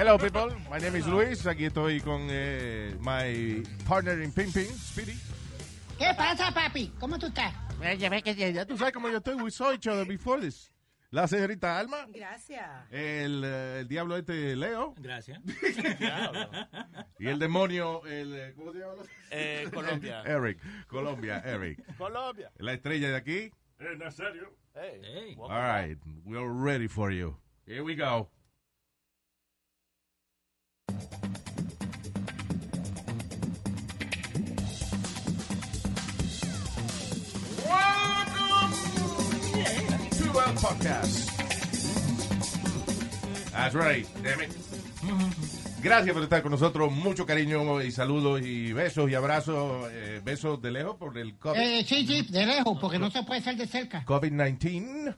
Hello, people. My name is Luis. Aquí estoy con eh, my partner in Ping Ping, Speedy. ¿Qué pasa, papi? ¿Cómo tú estás? Ya ves que ya, ya tú sabes cómo yo estoy. We saw each other before this. La señorita Alma. Gracias. El, eh, el diablo este Leo. Gracias. Y el demonio, el, eh, ¿cómo se llama? Eh, Colombia. Eric. Colombia, Eric. Colombia. La estrella de aquí. Eh, Nazario. Hey. All right. We're ready for you. Here we go. Podcast. That's right, damn it. Gracias por estar con nosotros. Mucho cariño y saludos y besos y abrazos. eh, besos de lejos por el COVID. Eh, sí, sí, de lejos, porque no se puede ser de cerca. COVID-19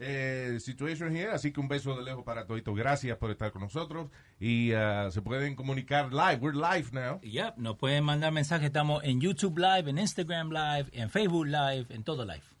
eh, situation here, así que un beso de lejos para todito. Gracias por estar con nosotros y ah, se pueden comunicar live. We're live now. Yep, nos pueden mandar mensajes. Estamos en YouTube Live, en Instagram Live, en Facebook Live, en todo Live.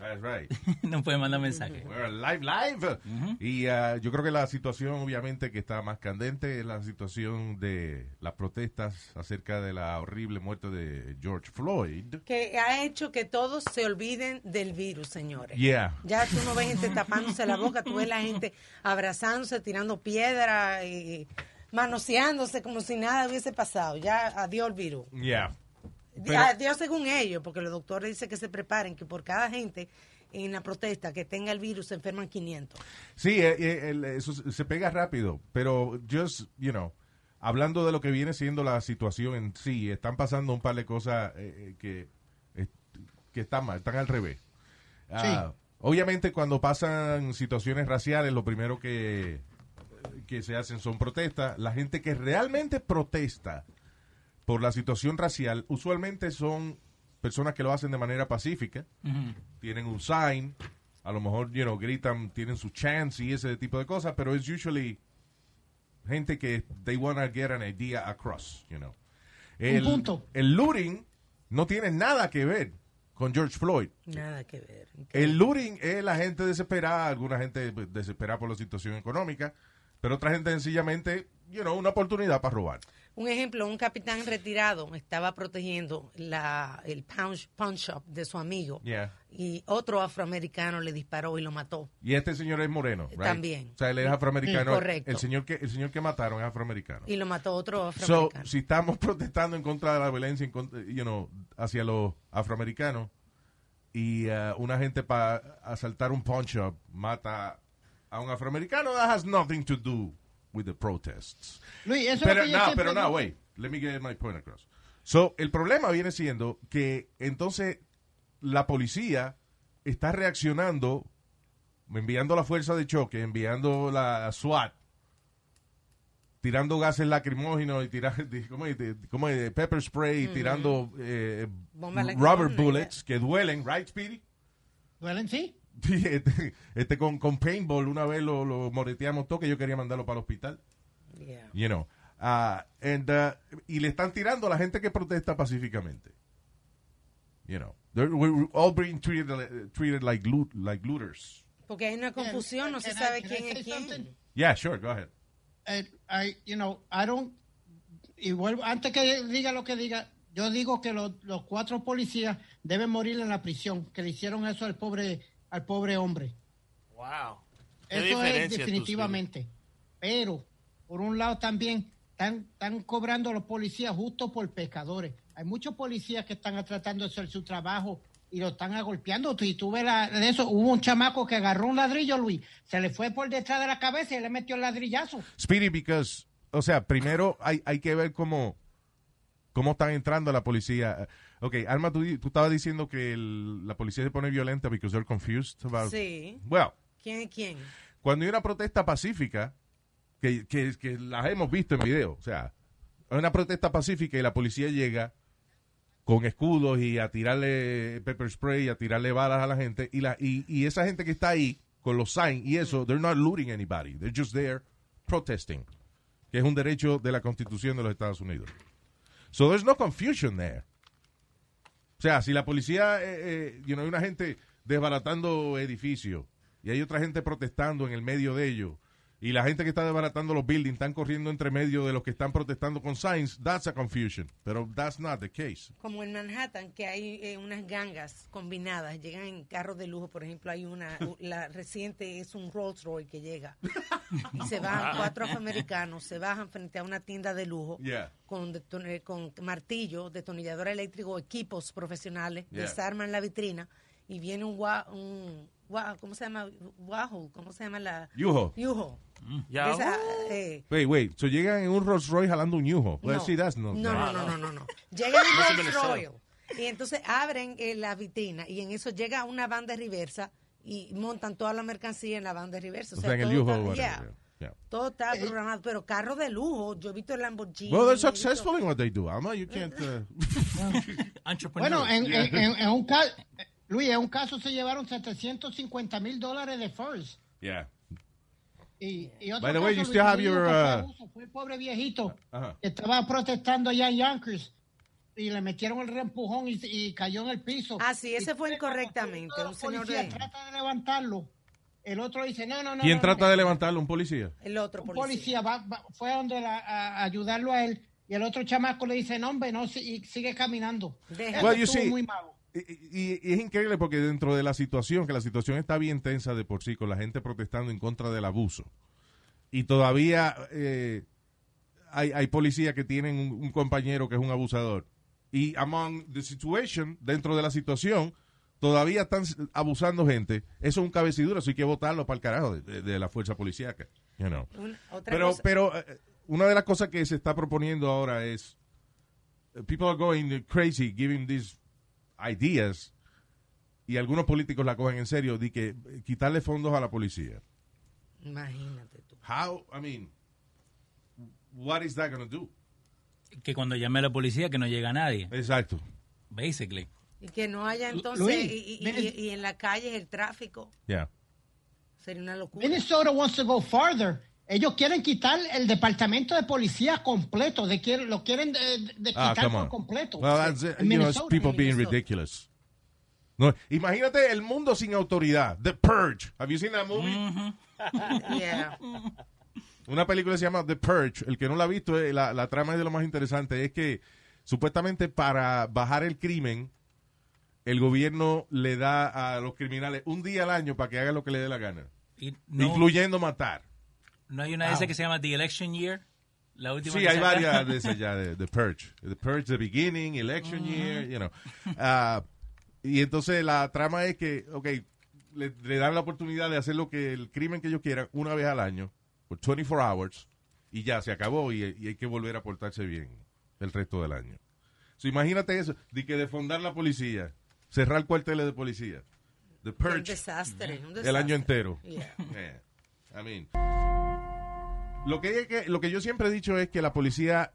That's right. nos pueden mandar mensajes. We're live, live. Y ah, yo creo que la situación, obviamente, que está más candente es la situación de las protestas acerca de la horrible muerte de George Floyd. Que ha hecho que todos se olviden del virus, señores. Yeah. Ya tú no ves gente tapándose la boca, tú ves la gente abrazándose, tirando piedra y manoseándose como si nada hubiese pasado. Ya adiós el virus. Yeah. Pero- Adiós según ellos, porque los doctores dicen que se preparen, que por cada gente en la protesta que tenga el virus se enferman 500. Sí, eh, eh, el- eso se pega rápido, pero just, you know, hablando de lo que viene siendo la situación en sí, están pasando un par de cosas eh, que, que están mal, están al revés. Ah, Obviamente cuando pasan situaciones raciales, lo primero que, que se hacen son protestas. La gente que realmente protesta por la situación racial, usualmente son personas que lo hacen de manera pacífica tienen un sign, a lo mejor, you know, gritan, tienen su chance y ese tipo de cosas, pero es usually gente que they want to get an idea across, you know. El, punto. El looting no tiene nada que ver con George Floyd. Nada que ver. El looting es la gente desesperada, alguna gente desesperada por la situación económica, pero otra gente sencillamente, you know, una oportunidad para robar. Un ejemplo, un capitán retirado estaba protegiendo la, el pawn, pawn shop de su amigo Yeah. y otro afroamericano le disparó y lo mató. Y este señor es moreno, right? También. O sea, él es afroamericano. Mm, correcto. El señor que el señor que mataron es afroamericano. Y lo mató otro So, afroamericano. si estamos protestando en contra de la violencia en contra- you know, hacia los afroamericanos y uh, una gente para asaltar un pawn shop mata a un afroamericano, that has nothing to do with the protests. Luis, eso Pero es lo que yo no, pero no, wait. Let me get my point across. So, el problema viene siendo que entonces la policía está reaccionando enviando la fuerza de choque, enviando la SWAT, tirando gases lacrimógenos y tirando, ¿cómo es? ¿Cómo es? pepper spray, y tirando eh, rubber bullets que duelen, right, Speedy? ¿Duelen sí? Sí, este, este con, con paintball una vez lo, lo moreteamos todo que yo quería mandarlo para el hospital. Yeah. You know. Ah, and, uh, y le están tirando a la gente que protesta pacíficamente. You know. They're- we're all being treated, uh, treated like, loot, like looters. Porque hay una confusión, no se I- sabe I quién es quién. something? Yeah, sure, go ahead. Eh, I, you know, I don't, y vuelvo, antes que diga lo que diga, yo digo que los, los cuatro policías deben morir en la prisión, que le hicieron eso al pobre, al pobre hombre. Wow. ¿Qué Eso es definitivamente. Pero, por un lado también, están, están cobrando a los policías justo por pecadores. Hay muchos policías que están tratando de hacer su trabajo y lo están agolpeando. Y tú ves la- de eso, hubo un chamaco que agarró un ladrillo, Luis, se le fue por detrás de la cabeza y le metió el ladrillazo. Speedy, because o sea, primero hay, hay que ver cómo, cómo están entrando la policía. Ok, Alma, tú, tú estabas diciendo que el- la policía se pone violenta because they're confused about... Sí. Well, ¿Quién es quién? cuando hay una protesta pacífica, que, que, que las hemos visto en video, o sea, hay una protesta pacífica y la policía llega con escudos y a tirarle pepper spray y a tirarle balas a la gente y, la, y, y esa gente que está ahí con los signs y eso, they're not looting anybody, they're just there protesting, que es un derecho de la Constitución de los Estados Unidos. So there's no confusion there. O sea, si la policía, eh, eh, hay una gente desbaratando edificios y hay otra gente protestando en el medio de ellos y la gente que está desbaratando los buildings están corriendo entre medio de los que están protestando con signs, that's a confusion. Pero that's not the case. Como en Manhattan, que hay eh, unas gangas combinadas, llegan en carros de lujo, por ejemplo, hay una, la reciente es un Rolls Royce que llega y se bajan cuatro afroamericanos, se bajan frente a una tienda de lujo Yeah. con, con martillo, detonador eléctrico, equipos profesionales, Yeah. desarman la vitrina y viene un, gua- un gua- ¿cómo se llama? Wahoo, ¿cómo se llama la? Yuho. Yuho. Ya. Esa, eh, Wait, wait. So llegan en un Rolls Royce jalando un yujo. Well, no. see, that's not- no, no, no, no, no, no. Llega en se Rolls. Royce y entonces abren eh, la vitrina y en eso llega una banda de reversa y montan toda la mercancía en la banda de reversa. O sea, en el todo yujo. está- whatever, yeah, yeah, yeah. todo está programado, pero carro de lujo, yo he visto el Lamborghini. Well, they're he visto- successful in what they do, Alma. You can't... uh. Bueno, en, en, en- en un caso, Luis, en un caso se llevaron 750 mil dólares de first. yeah. Y, y otro By the way, caso, you still Luis, have your, uh, abuso, fue el pobre viejito Ajá. que estaba protestando allá en Yonkers y le metieron el reempujón y, y cayó en el piso. Ah, sí, ese Y fue incorrectamente, un señor de- trata de levantarlo, el otro dice, no, no, no. ¿Quién no, trata no. de levantarlo? ¿Un policía? El otro Un policía. policía va- va- fue a donde la- a, ayudarlo a él y el otro chamaco le dice, no, hombre, no, y sigue caminando. Deja. Eso Well, you see- muy malo. Y, y- y es increíble porque dentro de la situación, que la situación está bien tensa de por sí, con la gente protestando en contra del abuso, y todavía eh, hay, hay policías que tienen un, un compañero que es un abusador, y among the situation, dentro de la situación, todavía están abusando gente, eso es un cabeciduro, eso hay que votarlo para el carajo de, de- de la fuerza policíaca. You know. Una- otra Pero, cosa- pero eh, una de las cosas que se está proponiendo ahora es eh, people are going crazy giving these ideas y algunos políticos la cogen en serio de que eh, quitarle fondos a la policía. Imagínate tú. How, I mean, what is that going to do? que cuando llame a la policía que no llega nadie. Exacto. Basically. Y que no haya entonces, Luis, y, y- y- y en la calle el tráfico, Yeah. sería una locura. Minnesota wants to go farther. Ellos quieren quitar el departamento de policía completo, de quieren, lo quieren de, de Ah, quitar come por on. completo. Well, that's. En You know, it's Minnesota. people being ridiculous. No, imagínate el mundo sin autoridad. The Purge. Have you seen that movie? Yeah. Una película que se llama The Purge. El que no la ha visto, eh, la, la trama es de lo más interesante. Es que supuestamente para bajar el crimen, el gobierno le da a los criminales un día al año para que hagan lo que le dé la gana. No, Incluyendo matar. No hay una de esas que se llama The Election Year. La última Sí, hay varias de esas ya, de The Purge. The Purge, The Beginning, Election Year, you know. Ah, y entonces la trama es que, ok, le, le dan la oportunidad de hacer lo que el crimen que ellos quieran una vez al año, por 24 hours, y ya se acabó y, y hay que volver a portarse bien el resto del año. So, imagínate eso, de que defondar la policía, cerrar cuarteles de policía. The Un Purge, desastre, un el desastre. año entero. Yeah. Yeah. I mean, lo que, que- lo que yo siempre he dicho es que la policía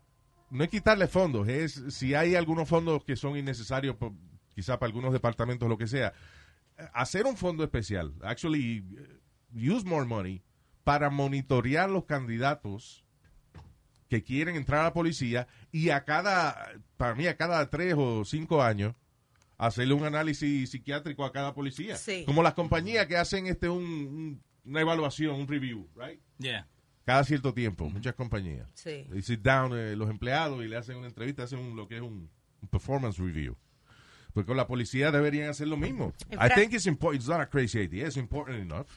no es quitarle fondos, es si hay algunos fondos que son innecesarios, por- quizá para algunos departamentos, lo que sea, hacer un fondo especial, actually eh, use more money para monitorear los candidatos que quieren entrar a la policía y a cada, para mí, a cada tres o cinco años, hacerle un análisis psiquiátrico a cada policía. Sí. Como las compañías que hacen este un, un- una evaluación, un review, right? Yeah. Cada cierto tiempo, muchas compañías. Sí. Y sit down eh, los empleados y le hacen una entrevista, hacen un- lo que es un, un performance review. Porque con la policía deberían hacer lo mismo. En I think it's important. It's not a crazy idea. It's important enough.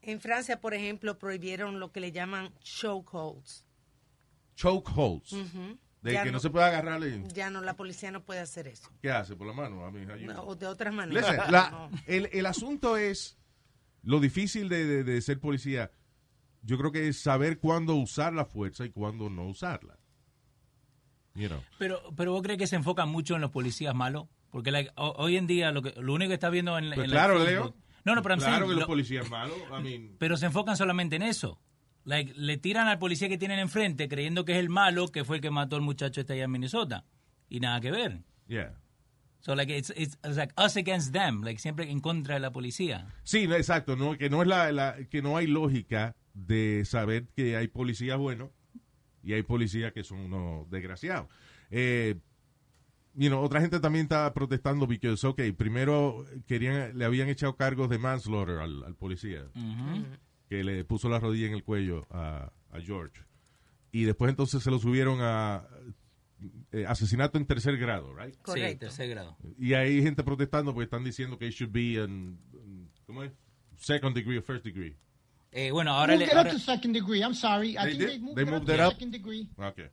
En Francia, por ejemplo, prohibieron lo que le llaman chokeholds. Chokeholds. Ujú. De Ya que no, no- se puede agarrarle. Ya no, la policía no puede hacer eso. ¿Qué hace? Por la mano. No, o de otras maneras. Listen, la- No. el, el asunto es lo difícil de, de- de ser policía. yo creo que es saber cuándo usar la fuerza y cuándo no usarla. You know. Pero, pero vos crees que se enfocan mucho en los policías malos? Porque like, hoy en día lo, que, lo único que está viendo en, Pues en claro, la Leo. No, no, pero I'm claro saying, que los lo- policías malos, I mean, pero se enfocan solamente en eso. Like, le tiran al policía que tienen enfrente creyendo que es el malo que fue el que mató al muchacho este allá en Minnesota. Y nada que ver. yeah. So like it's, it's, it's like us against them, like siempre en contra de la policía. Sí, no, exacto, no, que no es la, la- que no hay lógica de saber que hay policías buenos y hay policías que son unos desgraciados. Eh, you know, otra gente también está protestando porque, ok, primero querían, le habían echado cargos de manslaughter al, al policía, que le puso la rodilla en el cuello a, a George. Y después entonces se lo subieron a eh, asesinato en tercer grado, right? Sí, Correcto. tercer grado. Y hay gente protestando porque están diciendo que it should be an, an- ¿cómo es? Second degree or first degree. Eh, bueno, ahora, Moved le, it ahora- up to second degree. I'm sorry. I They think did? they moved They it up moved to it up? second degree. Okay.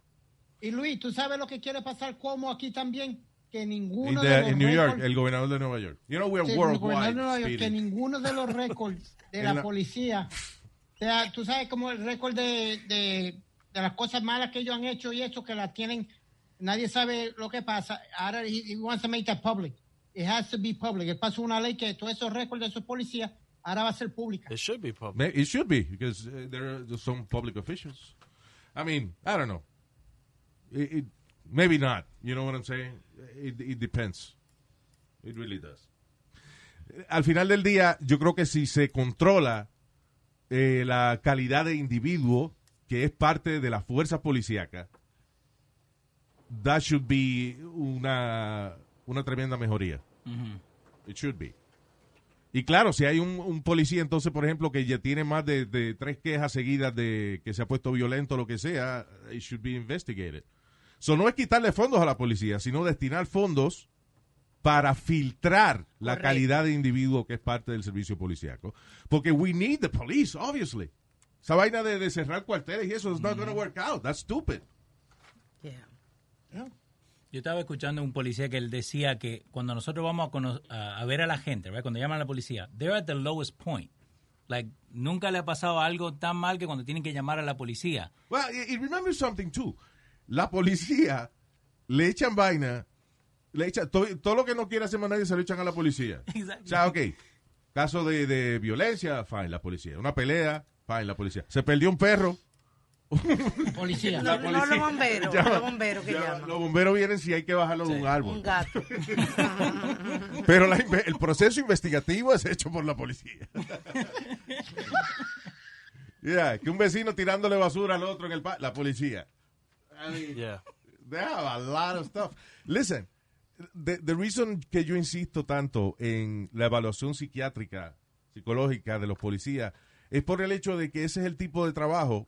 Y Luis, ¿tú sabes lo que quiere pasar como aquí también? Que In, ninguno the- de los in New York, el gobernador de Nueva York. You know, we're Sí, el worldwide. gobernador de Nueva York, que ninguno de los récords de En la, la- policía, o sea, tú sabes como el récord de, de, de las cosas malas que ellos han hecho y eso, que las tienen, nadie sabe lo que pasa. Ahora he, he wants to make that public. It has to be public. Él pasó una ley que todos esos récords de esos policías ahora va a ser pública. It should be public. It should be, because uh, there are some public officials. I mean, I don't know. It, it- maybe not. You know what I'm saying? It, it depends. It really does. Eh, Al final del día, yo creo que si se controla eh, la calidad de individuo que es parte de la fuerza policíaca, that should be una, una tremenda mejoría. It should be. Y claro, si hay un, un policía, entonces, por ejemplo, que ya tiene más de, de tres quejas seguidas de que se ha puesto violento o lo que sea, it should be investigated. So, no es quitarle fondos a la policía, sino destinar fondos para filtrar la Correcto. calidad de individuo que es parte del servicio policíaco. Porque we need the police, obviously. Esa vaina de, de cerrar cuarteles y eso is not going to work out. That's stupid. Yeah. Yo estaba escuchando a un policía que él decía que cuando nosotros vamos a, ver a la gente, ¿verdad? cuando llaman a la policía, they're at the lowest point. Like, nunca le ha pasado algo tan mal que cuando tienen que llamar a la policía. Well, y, remember something too. La policía le echan vaina, le echan todo, todo lo que no quiere hacer más nadie se lo echan a la policía. Exacto. O sea, ok, caso de, de violencia, fine, la policía. Una pelea, fine, la policía. Se perdió un perro. Policía. No, no los bomberos, Llama- los bomberos que llama- llaman. Los bomberos vienen si hay que bajarlo de un árbol. Un gato. Pero la el proceso investigativo es hecho por la policía. Yeah, que un vecino tirándole basura al otro en el la policía. I mean, Yeah. They have a lot of stuff. Listen, the, the reason que yo insisto tanto en la evaluación psiquiátrica, psicológica de los policías, es por el hecho de que ese es el tipo de trabajo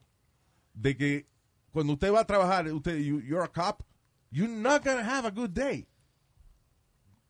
de que cuando usted va a trabajar, usted, you- you're a cop, you're not gonna have a good day.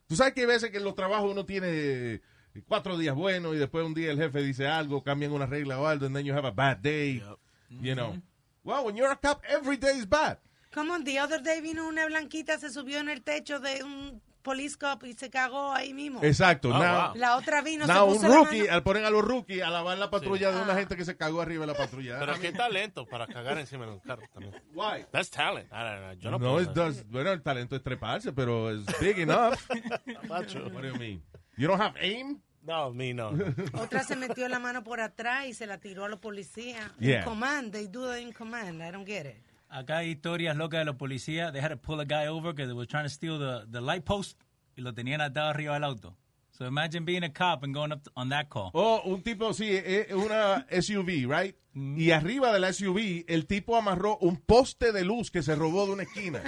Tú sabes que hay veces que en los trabajos uno tiene cuatro días buenos y después un día el jefe dice algo, cambian una regla o algo, and then you have a bad day, you know. Well, when you're a cop, every day is bad. Como the other day vino una blanquita, se subió en el techo de un police cop y se cagó ahí mismo. Exacto. Oh, now, wow. La otra vino, now, se un puso la rookie, al poner a los rookies a lavar la patrulla de una Ah. gente que se cagó arriba de la patrulla. Pero qué talento para cagar encima de un carro también. why? That's talent. I don't know. Yo no, No, puedo it does- bueno, el talento es treparse, pero es big enough. Macho. What do you mean? You don't have aim? No, me no. Otra se metió la mano por atrás y se la tiró a los policías. Yeah. In command, they do it in command. I don't get it. Acá hay historias locas de los policías. They had to pull a guy over because they were trying to steal the, the light post y lo tenían atado arriba del auto. So imagine being a cop and going up on that call. Oh, un tipo, sí, es es una SUV, right? Y arriba de la SUV, el tipo amarró un poste de luz que se robó de una esquina.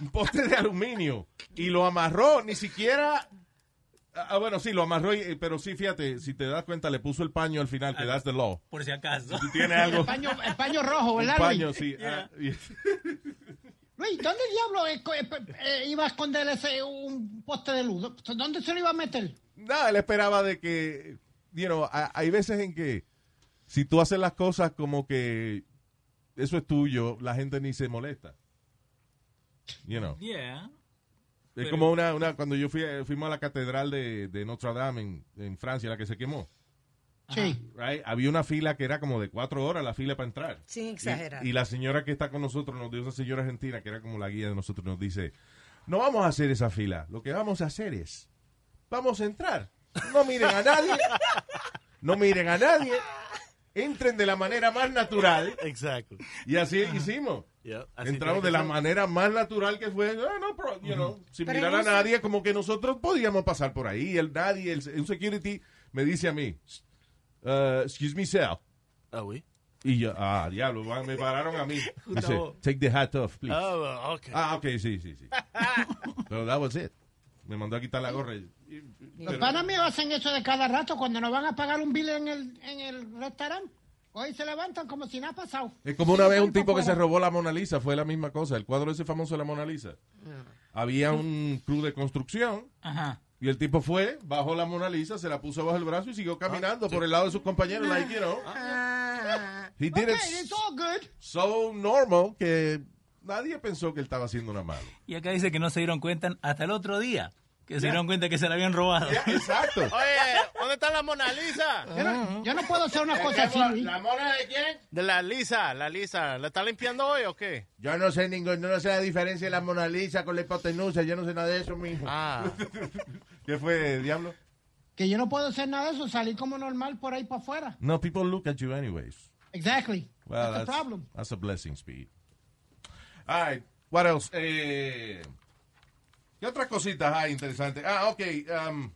Un poste de aluminio. Y lo amarró, ni siquiera... Ah, bueno, sí, lo amarró, y- pero sí, fíjate, si te das cuenta, le puso el paño al final, que that's the law. Por si acaso. Si tiene algo... El paño, el paño rojo, ¿verdad, paño, Luis? sí. ah, y- Luis, ¿dónde diablo eh, eh, eh, iba a esconder ese un poste de luz? ¿Dónde se lo iba a meter? No, él esperaba de que, you know, hay veces en que si tú haces las cosas como que eso es tuyo, la gente ni se molesta. You know. Yeah. Es Pero- como una, una cuando yo fui, fuimos a la catedral de, de Notre Dame en, en Francia, la que se quemó. Sí. right? Había una fila que era como de cuatro horas la fila para entrar. Sin exagerar. Y, y la señora que está con nosotros, nos dio esa señora argentina, que era como la guía de nosotros, nos dice, no vamos a hacer esa fila, lo que vamos a hacer es, vamos a entrar. No miren a nadie, no miren a nadie, entren de la manera más natural. Exacto. Y así hicimos. Yeah, Entramos de la ser. manera más natural que fue, ah, no, you know, sin Pero mirar a no nadie, como que nosotros podíamos pasar por ahí. El nadie, el, un security me dice a mí, uh, excuse me, sir. Ah, oui. Y yo, ah, diablo, me pararon a mí. Dice, take the hat off, please. Ah, ok. Ah, ok, sí, sí, sí. Pero that was it. Me mandó a quitar la gorra. y- y- Los pero- panas míos hacen eso de cada rato cuando nos van a pagar un bill en el, en el restaurante. Hoy se levantan como si nada ha pasado. Es como una vez un tipo que se robó la Mona Lisa, fue la misma cosa, el cuadro ese famoso de la Mona Lisa. Había un club de construcción Ajá. y el tipo fue, bajó la Mona Lisa, se la puso bajo el brazo y siguió caminando por el lado de sus compañeros, like, you know. Ah, He did it Okay, it's all good. so normal que nadie pensó que él estaba haciendo una mala. Y acá dice que no se dieron cuenta hasta el otro día, que se dieron cuenta que se la habían robado. Exacto. Oye, ¿dónde está la Mona Lisa? Yo no, yo no puedo hacer una cosa así. Luis. mona de quién? De la Lisa, la Lisa. ¿La está limpiando hoy o qué? Yo no sé ningún, no sé la diferencia de la Mona Lisa con la hipotenusa, yo no sé nada de eso, mijo. Ah. ¿Qué fue, diablo? Que yo no puedo hacer nada de eso, salir como normal por ahí para afuera. No, people look at you anyways. Exactly. Well, that's, the problem. That's a blessing, Speed. All right, what else? Eh, ¿Qué otras cositas hay interesantes? Ah, ok. um,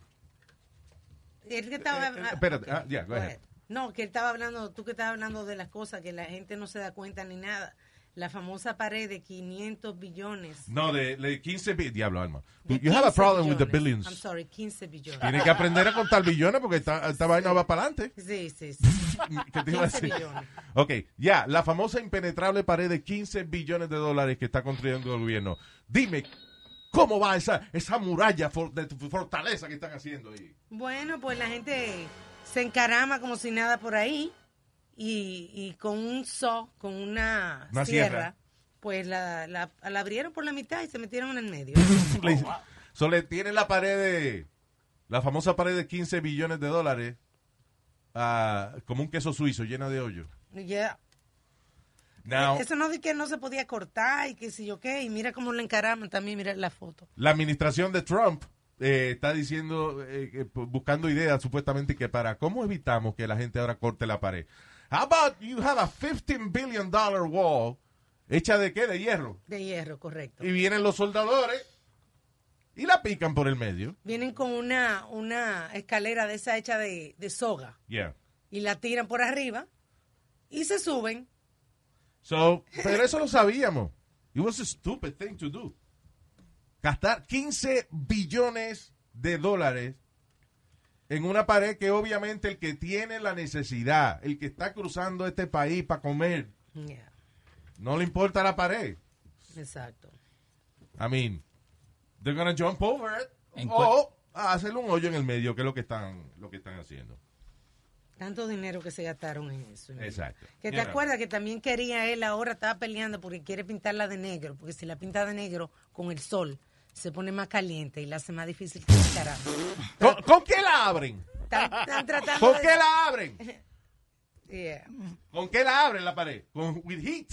él que estaba Eh, eh, espérate, ah, yeah, go ahead. No, que él estaba hablando, tú que estabas hablando de las cosas que la gente no se da cuenta ni nada. La famosa pared de 500 billones. no, de, de 15 billones. Diablo, Alma. You have a 15 problem with the billones. I'm billions. sorry, 15 billones. Tienes que aprender a contar billones porque esta, esta vaina va para adelante. Sí, sí, sí. ¿Qué te iba a 15 decir? billones. Ok, ya, la famosa impenetrable pared de 15 billones de dólares que está construyendo el gobierno. Dime, ¿cómo va esa, esa muralla for- de fortaleza que están haciendo ahí? Bueno, pues la gente se encarama como si nada por ahí y, y con un so, con una, Una sierra, sierra. pues la, la, la abrieron por la mitad y se metieron en el medio. Le, so, le tienen la pared de, la famosa pared de 15 billones de dólares como un queso suizo llena de hoyo. Ya. Now, Eso no de que no se podía cortar y que si yo qué, y mira cómo le encaraman también, mira la foto. la administración de Trump eh, está diciendo, eh, pues, buscando ideas supuestamente que para cómo evitamos que la gente ahora corte la pared. How about you have a 15 billion dollar wall hecha de qué? De hierro. De hierro, correcto. Y vienen los soldadores y la pican por el medio. Vienen con una, una escalera de esa hecha de, de soga Yeah. y la tiran por arriba y se suben. So, pero eso lo sabíamos. It was a stupid thing to do. Gastar 15 billones de dólares en una pared que obviamente el que tiene la necesidad, el que está cruzando este país para comer, Yeah, no le importa la pared. exacto. I mean, they're gonna jump over it. En O hacerle un hoyo en el medio, que es lo que están, lo que están haciendo. Tanto dinero que se gastaron en eso. Exacto. Que te acuerdas que también quería él ahora, estaba peleando porque quiere pintarla de negro, porque si la pinta de negro con el sol se pone más caliente y la hace más difícil que el carajo. ¿Con, con qué la abren? Están, están tratando ¿Con de- qué la abren? Yeah. ¿Con qué la abren la pared? Con with heat.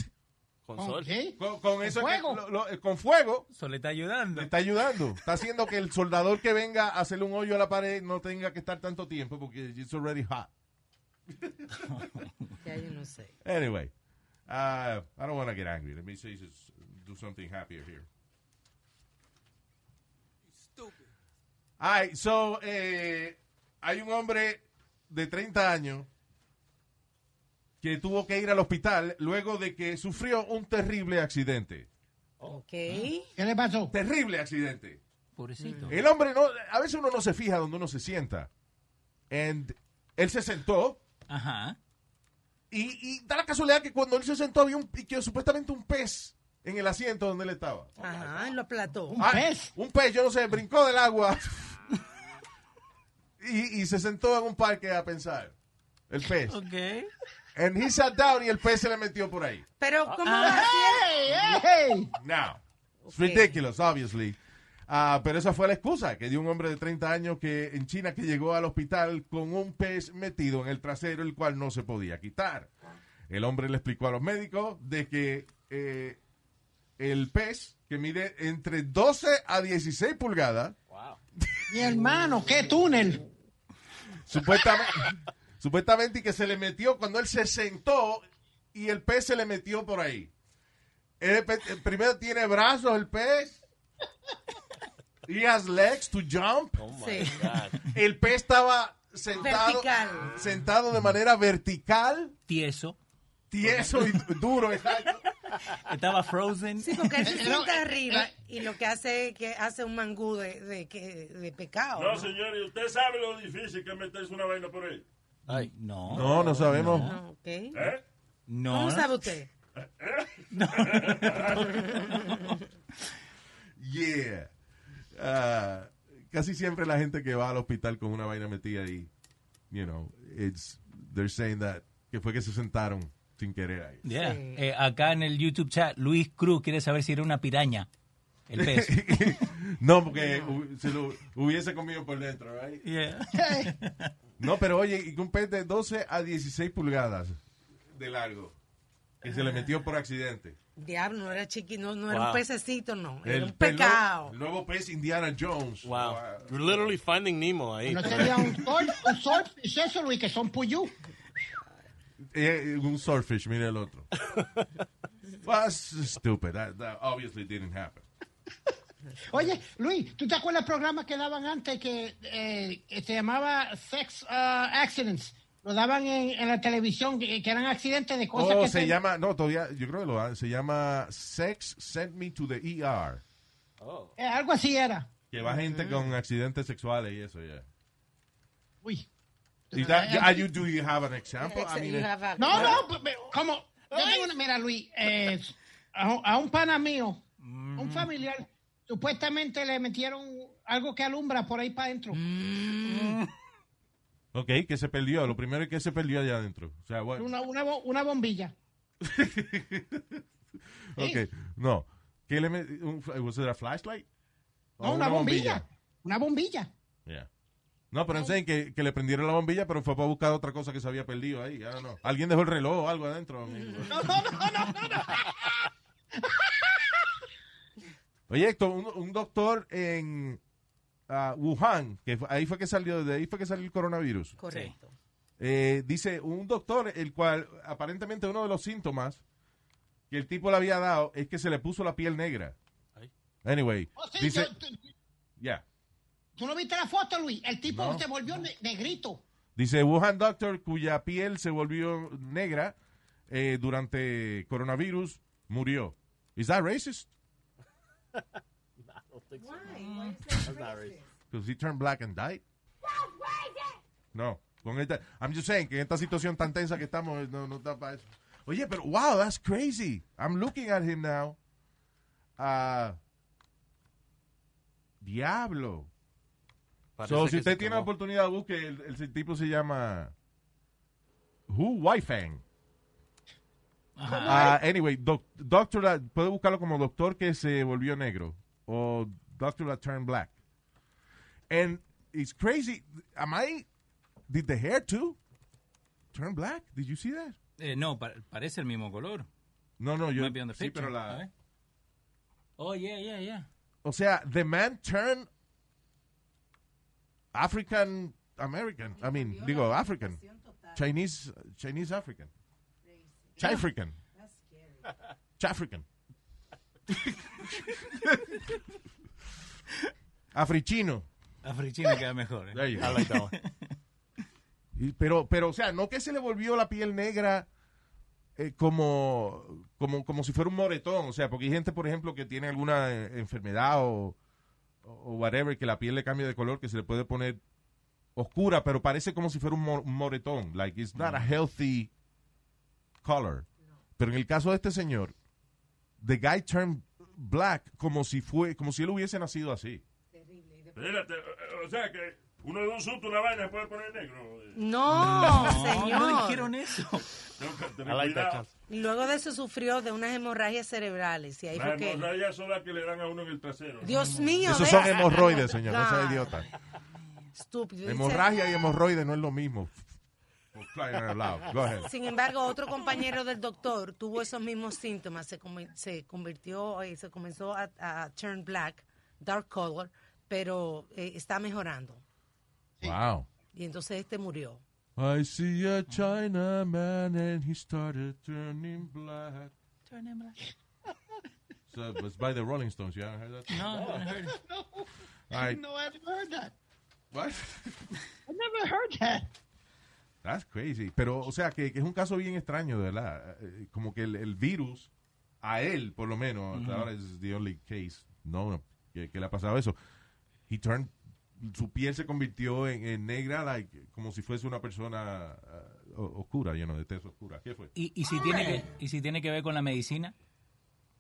Con ¿Con sol. qué? Con, con eso que- fuego? lo- lo- eh, con fuego. Eso le está ayudando. Le está ayudando. Está haciendo que el soldador que venga a hacerle un hoyo a la pared no tenga que estar tanto tiempo porque it's already hot. Ya yo no sé. Anyway, uh, I don't want to get angry. Let me say, just do something happier here. All right, so, eh, hay un hombre de 30 años que tuvo que ir al hospital luego de que sufrió un terrible accidente. Ok. ¿Qué le pasó? Terrible accidente. Pobrecito. El hombre no, a veces uno no se fija donde uno se sienta. And él se sentó Ajá. y, y da la casualidad que cuando él se sentó había un, y que supuestamente un pez en el asiento donde él estaba. Ajá, y lo aplató. ¿Un Ah, pez? Un pez, yo no sé, brincó del agua y, y se sentó en un parque a pensar. El pez. Ok. And he sat down y el pez se le metió por ahí. Pero, ¿cómo Ah. va a ser? ¡Hey, hey! Now, it's Ok. ridiculous, obviously. Ah, pero esa fue la excusa que dio un hombre de 30 años que en China que llegó al hospital con un pez metido en el trasero, el cual no se podía quitar. El hombre le explicó a los médicos de que eh, el pez, que mide entre 12 a 16 pulgadas, Mi hermano, qué túnel. supuestamente, supuestamente y que se le metió cuando él se sentó y el pez se le metió por ahí. El primero tiene brazos el pez. He has legs to jump. Sí. El pez estaba sentado, Vertical. sentado de manera vertical, Tieso. tieso y duro. exacto. Estaba frozen. Sí, porque él se Eh, sienta eh, arriba eh. y lo que hace es que hace un mangú de, de, que- de pecado. No, ¿no? señor, y usted sabe lo difícil que es meterse una vaina por ahí. Ay, no. No, no sabemos. No, ok. ¿Eh? No. ¿Cómo sabe usted? Yeah. Ah, casi siempre la gente que va al hospital con una vaina metida ahí, you know, it's, they're saying that, que fue que se sentaron sin querer ahí. Yeah. Sí. Eh, acá en el YouTube chat, Luis Cruz quiere saber si era una piraña. El pez. no, porque se lo hubiese comido por dentro, right? Yeah. No, pero oye, y que un pez de 12 a 16 pulgadas de largo, que se le metió por accidente. Diablo, no era chiquito, no, no era Wow. un pececito, no. Era El un pe- pecado. El nuevo pez Indiana Jones. Wow. You're literally finding Nemo ahí. No sería un sol, un swordfish eso, Luis, que son puyú. Eh, un swordfish, mira el otro. well, that's stupid. That, that obviously didn't happen. Oye, Luis, ¿tú te acuerdas del programa que daban antes que, eh, que se llamaba Sex uh, Accidents? Lo daban en, en la televisión, que, que eran accidentes de cosas Oh, que se te- llama, no, todavía, yo creo que lo se llama Sex Sent Me to the ER. eh, algo así era. Que va gente con accidentes sexuales y eso, ya. Uy. Is that, are you, do you have an example? I mean, You have a- No, no, como. yo tengo una- mira, Luis, eh, a, a un pana mío, un familiar, supuestamente le metieron algo que alumbra por ahí para adentro. Ok, que se perdió. Lo primero es que se perdió allá adentro. O sea, bueno. Una, una, una bombilla. Ok, no. ¿Qué le un, ¿Was it a flashlight? No, ¿O una, bombilla. Una bombilla. Yeah. No, pero enseñan que, que le prendieron la bombilla, pero fue para buscar otra cosa que se había perdido ahí. Don't know. Alguien dejó el reloj o algo adentro. No, no, no, no, no, no. Oye, Héctor, un, un doctor en ah, Wuhan, que ahí fue que salió, de ahí fue que salió el coronavirus. Correcto. Eh, dice un doctor, el cual aparentemente uno de los síntomas que el tipo le había dado es que se le puso la piel negra. Ay. Anyway, Oh, sí, dice, ya. ¿Tú no viste la foto, Luis? El tipo No. se volvió ne- negrito. Dice Wuhan Doctor, cuya piel se volvió negra eh, durante coronavirus, murió. ¿Is that racist? Because he turned black and died? No. Con esta, I'm just saying que en esta situación tan tensa que estamos, no, no está para eso. Oye, pero wow, that's crazy. I'm looking at him now. Ah, diablo. Parece So, si usted tiene la oportunidad, busque, el, el tipo se llama Hu Waifeng. Ah, anyway, doc- doctor, that- puede buscarlo como doctor que se volvió negro o doctor that turned black. And it's crazy. Am I? Did the hair too turn black? Did you see that? Eh, no, pa- parece el mismo color. No, no, yo Might be on the sí, picture. pero la, ver. Oh, yeah, yeah, yeah. o sea, the man turned African American. I mean, digo African, Chinese, Chinese African, Chifrican, Chafrican, Africhino. Africhino queda mejor. eh. There you I go. like that one. Y- Pero, pero, o sea, no que se le volvió la piel negra eh, como, como, como si fuera un moretón. O sea, porque hay gente, por ejemplo, que tiene alguna eh, enfermedad o, o whatever, que la piel le cambia de color, que se le puede poner oscura, pero parece como si fuera un, un moretón. Like, it's not a healthy color. Pero en el caso de este señor, the guy turned black como si fue, como si él hubiese nacido así. Espérate, o- sea que Uno de un susto, una vaina, puede poner negro. No, señor. no dijeron eso. Like luego de eso sufrió de unas hemorragias cerebrales. Y ahí Las fue que. hemorragias son las que le dan a uno en el trasero. Dios mío. Esos son hemorroides, señor, no sea idiota. Estúpido. Hemorragia y hemorroide no es lo mismo. Sin embargo, otro compañero del doctor tuvo esos mismos síntomas, se, se convirtió, eh, se comenzó a, a turn black, dark color, pero eh, está mejorando. Wow. Y entonces este murió. I see a Chinaman and he started turning black. So it was by the Rolling Stones. You haven't heard that? No, I haven't heard it. No, right. no, I've heard that. What? I never heard that. That's crazy. Pero, o sea, que, que es un caso bien extraño, de verdad. Eh, Como que el, el virus, a él, por lo menos, hasta ahora es the only case, no, no, que, que le ha pasado eso. He turned, su piel se convirtió en, en negra, like, como si fuese una persona uh, oscura, lleno de tez oscura. ¿Qué fue? ¿Y, y si tiene que, ¿Y si tiene que ver con la medicina?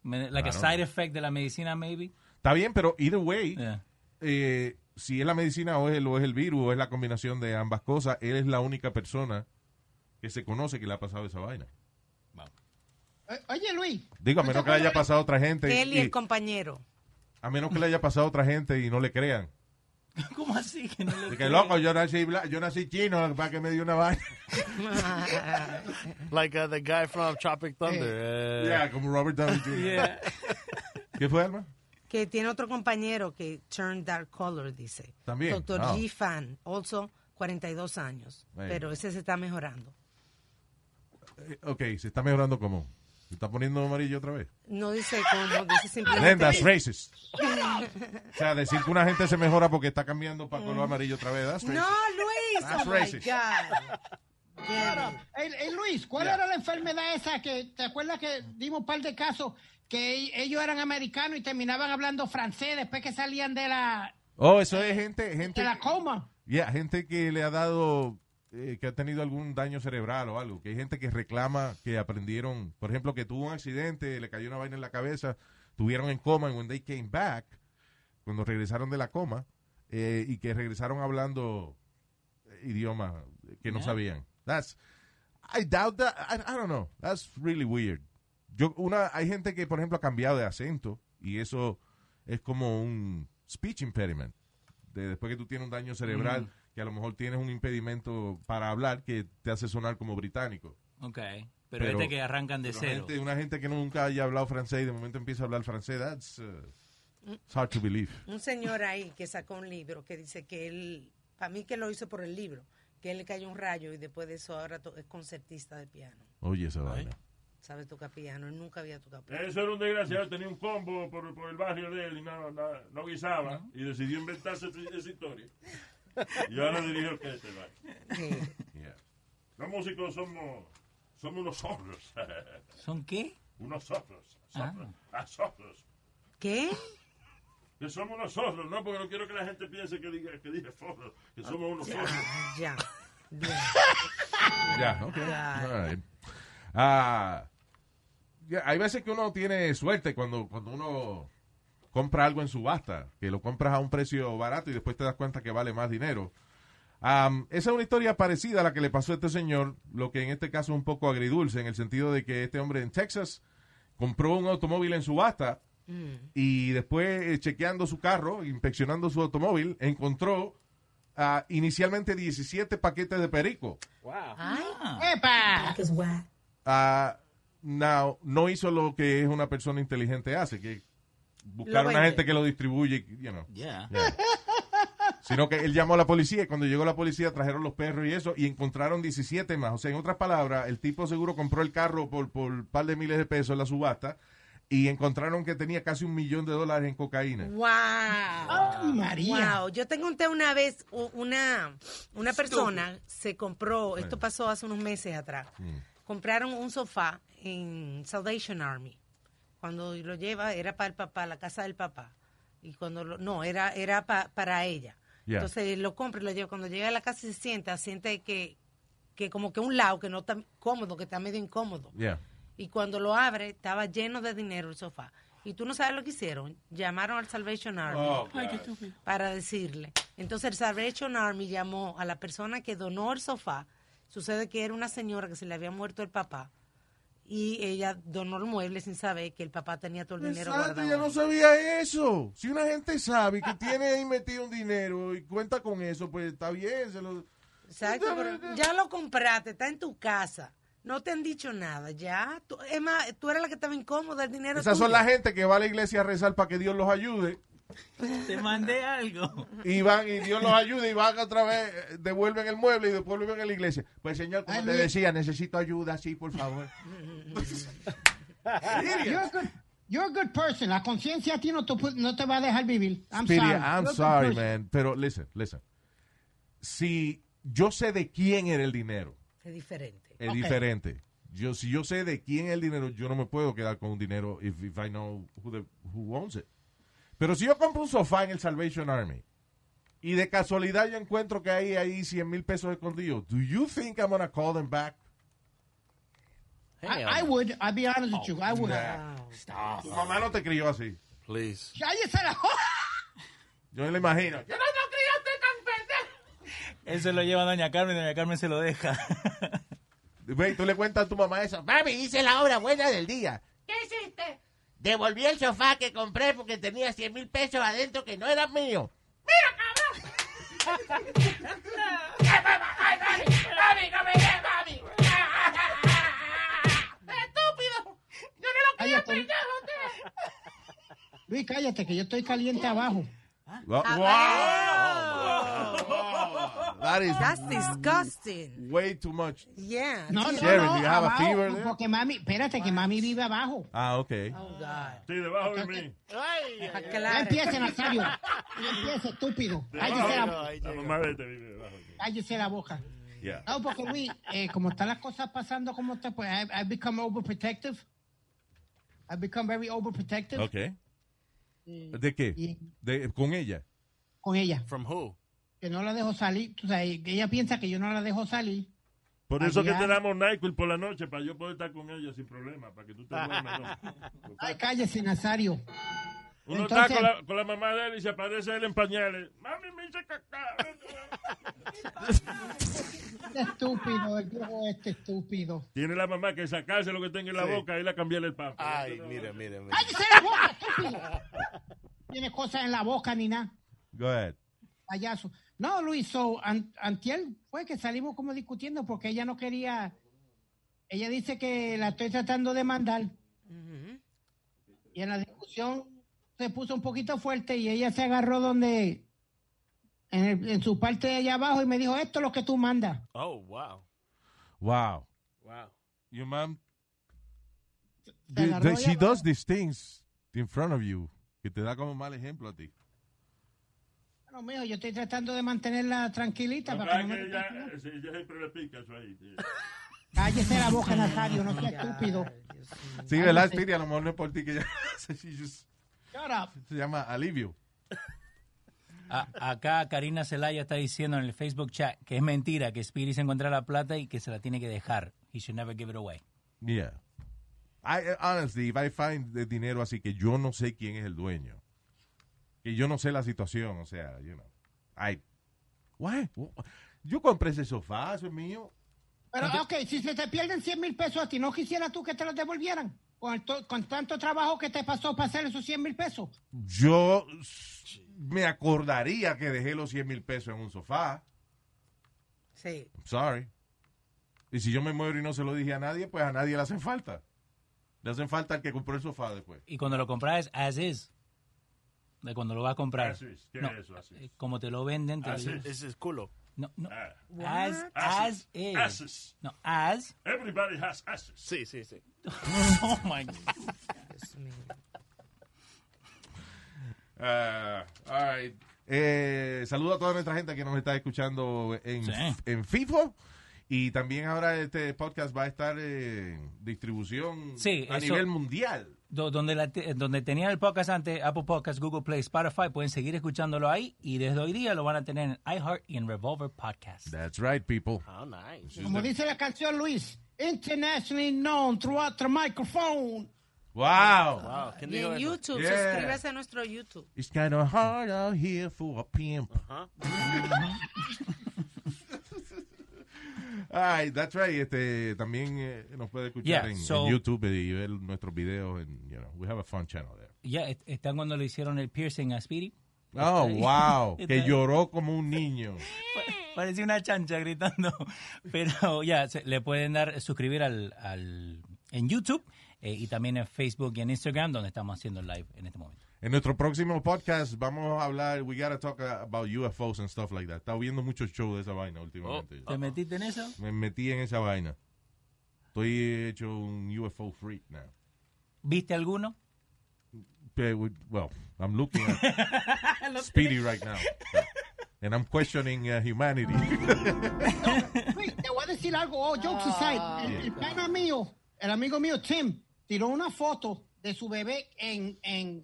Me- Like a Claro. side effect de la medicina, maybe? Está bien, pero either way, Yeah. eh, si es la medicina o es, el, o es el virus o es la combinación de ambas cosas, él es la única persona que se conoce que le ha pasado esa vaina. Eh, Oye, Luis. Digo, a ¿tú te menos que le haya pasado a otra gente. Él y el compañero. A menos que le haya pasado a otra gente y no le crean. ¿Cómo así? Que no le que loco, yo nací, yo nací chino para que me dio una vaina. Like uh, the guy from Tropic Thunder. Uh, Ya, como Robert Downey Jr. Yeah. ¿Qué fue, Alma? Que tiene otro compañero que turn dark color, dice. También, Doctor wow. G. Fan, also 42 años. Pero ese se está mejorando. Eh, ok, se está mejorando como. Se está poniendo amarillo otra vez. No dice cómo, dice Then simplemente. that's racist. O sea, decir que una gente se mejora porque está cambiando para color amarillo otra vez. That's No. Luis, That's oh my racist. God. Claro. Ey, ey, Luis, ¿cuál Yeah. era la enfermedad esa que te acuerdas que dimos un par de casos que e- ellos eran americanos y terminaban hablando francés después que salían de la Oh, eso es gente, gente, de la coma? yeah, gente que le ha dado, eh, que ha tenido algún daño cerebral o algo. Que hay gente que reclama que aprendieron, por ejemplo, que tuvo un accidente, le cayó una vaina en la cabeza, tuvieron en coma, and when they came back, cuando regresaron de la coma, eh, y que regresaron hablando idiomas que no Yeah. sabían. That's, I doubt that, I, I don't know, that's really weird. Yo, una, hay gente que, por ejemplo, ha cambiado de acento, y eso es como un speech impediment. De, después que tú tienes un daño cerebral, que a lo mejor tienes un impedimento para hablar que te hace sonar como británico. Ok. Pero, Pero- este que arrancan de cero. gente- una gente que nunca haya hablado francés y de momento empieza a hablar francés, that's uh, it's hard to believe. Un señor ahí que sacó un libro que dice que él, para mí que lo hizo por el libro, que él le cayó un rayo y después de eso ahora es concertista de piano. Oye, esa vaina. Sabe tocar piano, él nunca había tocado piano. Eso era un desgraciado, tenía un combo por, por el barrio de él y no, no, no guisaba y decidió inventarse esa, esa historia. Y ahora dirige orquesta. Yeah. Los músicos somos, somos unos zorros. ¿Son qué? unos zorros. Ah. zorros. Ah, zorros. ¿Qué? Que somos unos zorros, ¿no? Porque no quiero que la gente piense que diga que dije zorros, que somos unos zorros. Ya. Bien. Ya, ok. Ya. Ah, ya, hay veces que uno tiene suerte cuando, cuando uno compra algo en subasta, que lo compras a un precio barato y después te das cuenta que vale más dinero. Esa es una historia parecida a la que le pasó a este señor, lo que en este caso es un poco agridulce, en el sentido de que este hombre en Texas compró un automóvil en subasta y después eh, chequeando su carro, inspeccionando su automóvil, encontró ah, inicialmente 17 paquetes de perico. Ay, ¡Epa! Ah, now, no hizo lo que es una persona inteligente hace, que buscar Lo una gente que lo distribuye, you know. Yeah. Yeah. Sino que él llamó a la policía y cuando llegó la policía trajeron los perros y eso y encontraron 17 más. O sea, en otras palabras, el tipo seguro compró el carro por, por un par de miles de pesos en la subasta y encontraron que tenía casi un millón de dólares en cocaína. wow. ¡Ay, María! Wow, yo te conté una vez una, una persona se compró, esto pasó hace unos meses atrás, compraron un sofá en Salvation Army. Cuando lo lleva era para el papá, la casa del papá. Y cuando lo, no, era era pa- para ella. Yeah. Entonces lo compra y lo lleva. Cuando llega a la casa y se sienta, siente que, que como que un lado que no está cómodo, que está medio incómodo. Yeah. Y cuando lo abre, estaba lleno de dinero el sofá. Y tú no sabes lo que hicieron. Llamaron al Salvation Army Oh, para decirle Entonces el Salvation Army llamó a la persona que donó el sofá. Sucede que era una señora que se le había muerto el papá y ella donó el mueble sin saber que el papá tenía todo el dinero Exacto, guardado. ya no sabía eso. Si una gente sabe que tiene ahí metido un dinero y cuenta con eso, pues está bien. Se lo... Exacto, pero ya lo compraste, está en tu casa. No te han dicho nada, ya. Tú, más, tú eres la que estaba incómoda, el dinero Esas tuyo. son la gente que va a la iglesia a rezar para que Dios los ayude. Te mandé algo. Y van y Dios los ayuda y van otra vez, devuelven el mueble y después vuelven a la iglesia. Pues señor, como Ay, te Luis. decía, necesito ayuda, sí, por favor. You're a good, you're a good person. La conciencia a ti no te, no te va a dejar vivir. I'm Speedy, sorry. I'm You're sorry, man. Pero listen, listen. Si yo sé de quién era el dinero, Es diferente. es diferente. Yo, si yo sé de quién es el dinero, yo no me puedo quedar con un dinero if, if I know who, the- who owns it. Pero si yo compro un sofá en el Salvation Army y de casualidad yo encuentro que hay ahí 100 mil pesos escondidos, do you think I'm gonna call them back? I, I would. I'll be honest with you. I would. Nah. Tu mamá no te crió así. Please. Cállese la Yo me lo imagino. Eso lo lleva doña Carmen y doña Carmen se lo deja. Ve, tú le cuentas a tu mamá eso. Mami, hice la obra buena del día. Devolví el sofá que compré porque tenía 100 mil pesos adentro que no eran míos. ¡Mira, cabrón! ¡Ay, mami! ¡Mami, no me des, mami! ¡Estúpido! ¡Yo no lo quería usted! Luis, cállate, que yo estoy caliente abajo. Wow. That is That's disgusting. way too much. Yeah. No, no, Sharon, no, do you have a abajo, fever there? Porque mami, espérate, que mami vive abajo. Ah, ok. Oh, God. Sí, debajo de mí. Ya Claro. empiece, Nazario. Ya empiece, estúpido. Cállese la, La mamá de este vive debajo cállese la boca. Yeah. No, porque Luis, eh, como están las cosas pasando como está, pues I've, I've become overprotective. I've become very overprotective Ok. ¿De qué? Y- De, ¿Con ella? con ella. From who? Que no la dejo salir. Tú sabes, que ella piensa que yo no la dejo salir. Por eso que te damos NyQuil por la noche, para yo poder estar con ella sin problema, para que tú te duermas. ¿no? Ay, cállese, Nazario. Uno Entonces- está con la, con la mamá de él y se aparece él en pañales. Mami, me hice caca. Este estúpido, el viejo este estúpido. Tiene la mamá que sacarse lo que tenga en la Sí. boca y la cambiarle el pampa. Ay, mire, mire, mire. ¡Cállese la boca, estúpido! Tiene cosas en la boca ni nada. Go ahead. payaso. No, Luis, so, an- antier fue que salimos como discutiendo porque ella no quería, ella dice que la estoy tratando de mandar Ujú. y en la discusión se puso un poquito fuerte y ella se agarró donde, en, el- en su parte de allá abajo y me dijo, esto es lo que tú mandas. Oh, wow. Wow. Wow. Your mom, the- the- she does these things in front of you, que te da como mal ejemplo a ti. No, mijo, yo estoy tratando de mantenerla tranquilita que para que no me... ella, eh, sí, ella siempre le pica eso ahí. sí. Cállese la boca, Nazario, no sea estúpido. Sí, ¿verdad, Speedy? A lo mejor no es por ti que up. se llama alivio. A- acá Karina Zelaya está diciendo en el Facebook chat que es mentira, que Speedy se encuentra la plata y que se la tiene que dejar. He should never give it away. Yeah. I, honestly, if I find the dinero así que yo no sé quién es el dueño, que yo no sé la situación, o sea, you know, I, why? Yo compré ese sofá, eso es mío. Pero, ok, si se te pierden 100 mil pesos a ti, ¿no quisieras tú que te los devolvieran? Con, el to- con tanto trabajo que te pasó para hacer esos 100 mil pesos. Yo me acordaría que dejé los 100 mil pesos en un sofá. Sí. I'm sorry. Y si yo me muero y no se lo dije a nadie, pues a nadie le hacen falta. Le hacen falta al que compró el sofá después. Y cuando lo compras, as is. De cuando lo vas a comprar. ¿Qué No, es eso, eh, Como te lo venden. Te lo-. Ese es culo. No, no. Ah, As, as is. Asses. No, as. Everybody has asses. Sí, sí, sí. Oh my God. Ah, all right. Eh, saludo a toda nuestra gente que nos está escuchando en, Sí. en FIFO. Y también ahora este podcast va a estar en distribución Sí, a eso- nivel mundial. Do- donde, la donde tenía el podcast antes, Apple Podcast, Google Play, Spotify, pueden seguir escuchándolo ahí y desde hoy día lo van a tener en iHeart y en Revolver Podcast. That's right, people. Oh, nice. Como dice la canción Luis, internationally known throughout the microphone. Wow. Wow, ¿quién Y en eso? YouTube, Yeah. suscríbase a nuestro YouTube. It's kind of hard out here for a pimp. Ajá. Ay, that's right. Este, también eh, nos puede escuchar Yeah, en, so- en YouTube y ver nuestros videos. And, you know, we have a fun channel there. Ya, est- ¿están cuando le hicieron el piercing a Speedy? Oh, wow. Que lloró como un niño. Parecía una chancha gritando. Pero ya, se- le pueden dar suscribir al, al en YouTube eh, y también en Facebook y en Instagram, donde estamos haciendo live en este momento. En nuestro próximo podcast vamos a hablar, we gotta talk uh, about UFOs and stuff like that. Estaba viendo muchos shows de esa vaina últimamente. ¿Te metiste en eso? Me metí en esa vaina. Estoy hecho un UFO freak now. ¿Viste alguno? Well, I'm looking at Speedy right now. And I'm questioning uh, humanity. Wait, te voy a decir algo, oh, jokes aside. El, el pana mío, el amigo mío Tim, tiró una foto de su bebé en, en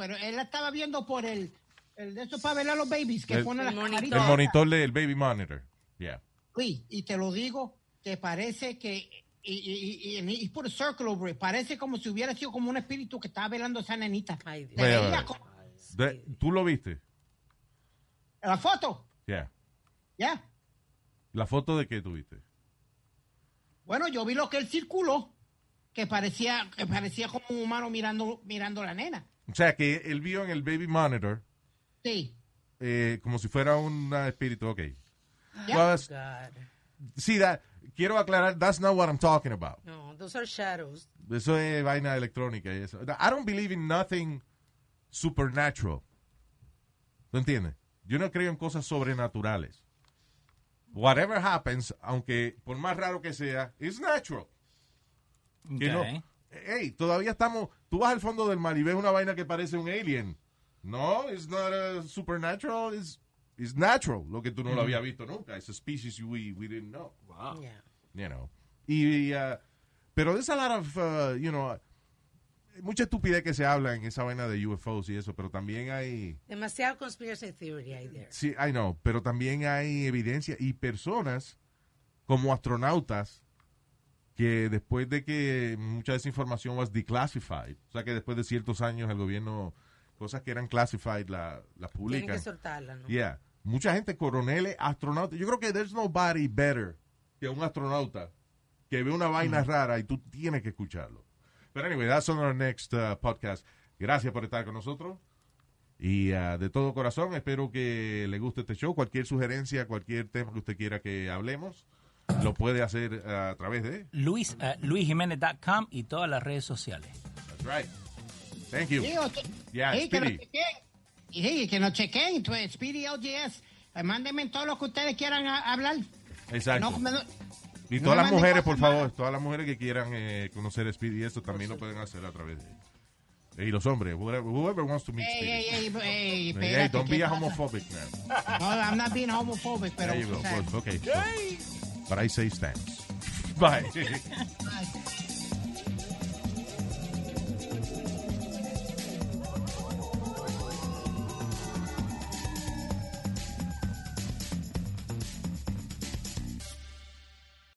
pero él la estaba viendo por el, el de esos para ver a los babies que El- ponen las El El monitor del baby monitor. Yeah. Sí, y te lo digo, que parece que y, y, y, he put a circle over it. Parece como si hubiera sido como un espíritu que estaba velando a esa nenita. Ay, Dios. Como- De- ¿Tú lo viste? la foto, Yeah. ya. ¿La foto de qué tuviste? Bueno, yo vi lo que él circuló, que parecía, que parecía como un humano mirando, mirando a la nena. O sea, que él vio en el baby monitor Sí. eh, como si fuera un espíritu. Ok. That's- God. sí, that, quiero aclarar, that's not what I'm talking about. No, those are shadows. Eso es vaina electrónica y eso. I don't believe in nothing supernatural. ¿Tú entiendes? Yo no creo en cosas sobrenaturales. Whatever happens, aunque por más raro que sea, it's natural. Que no- Ok. Hey, todavía estamos. Tú vas al fondo del mar y ves una vaina que parece un alien. No, it's not a supernatural. It's, it's natural. Lo que tú no lo habías visto nunca. It's a species we, we didn't know. Yeah. You know. Y, uh, pero there's a lot of, uh, you know, mucha estupidez que se habla en esa vaina de UFOs y eso, pero también hay. Demasiado conspiracy theory ahí there. Sí, I know, pero también hay evidencia y personas como astronautas que después de que mucha de esa información was declassified, o sea que después de ciertos años el gobierno, cosas que eran classified, la, la Tienen publican. que soltarla, ¿no? Yeah. Mucha gente, coroneles, astronautas. Yo creo que there's nobody better que un astronauta que ve una vaina rara y tú tienes que escucharlo. Pero anyway, that's on our next uh, podcast. Gracias por estar con nosotros. Y uh, de todo corazón, espero que le guste este show. Cualquier sugerencia, cualquier tema que usted quiera que hablemos, lo puede hacer uh, a través de. Luis, uh, luisjiménez.com y todas las redes sociales. That's right. Thank you. Sí, o te- Yeah, sí, que nos chequen. Y sí, que nos chequen. tu- Speedy LGS. Eh, Mándenme todo lo que ustedes quieran a- hablar. Exacto. No, me- Y no todas me las mujeres, por favor, malas. todas las mujeres que quieran eh, conocer a Speedy y eso también lo pueden hacer a través de Y los hombres, whoever, whoever wants to meet Ey, Speedy. ey, ey, ey, Hey, espérate, don't ¿qué be a homophobic now. No, I'm not being homophobic, pero... There you go. Good. Okay. so- but I say stands. Bye. ay.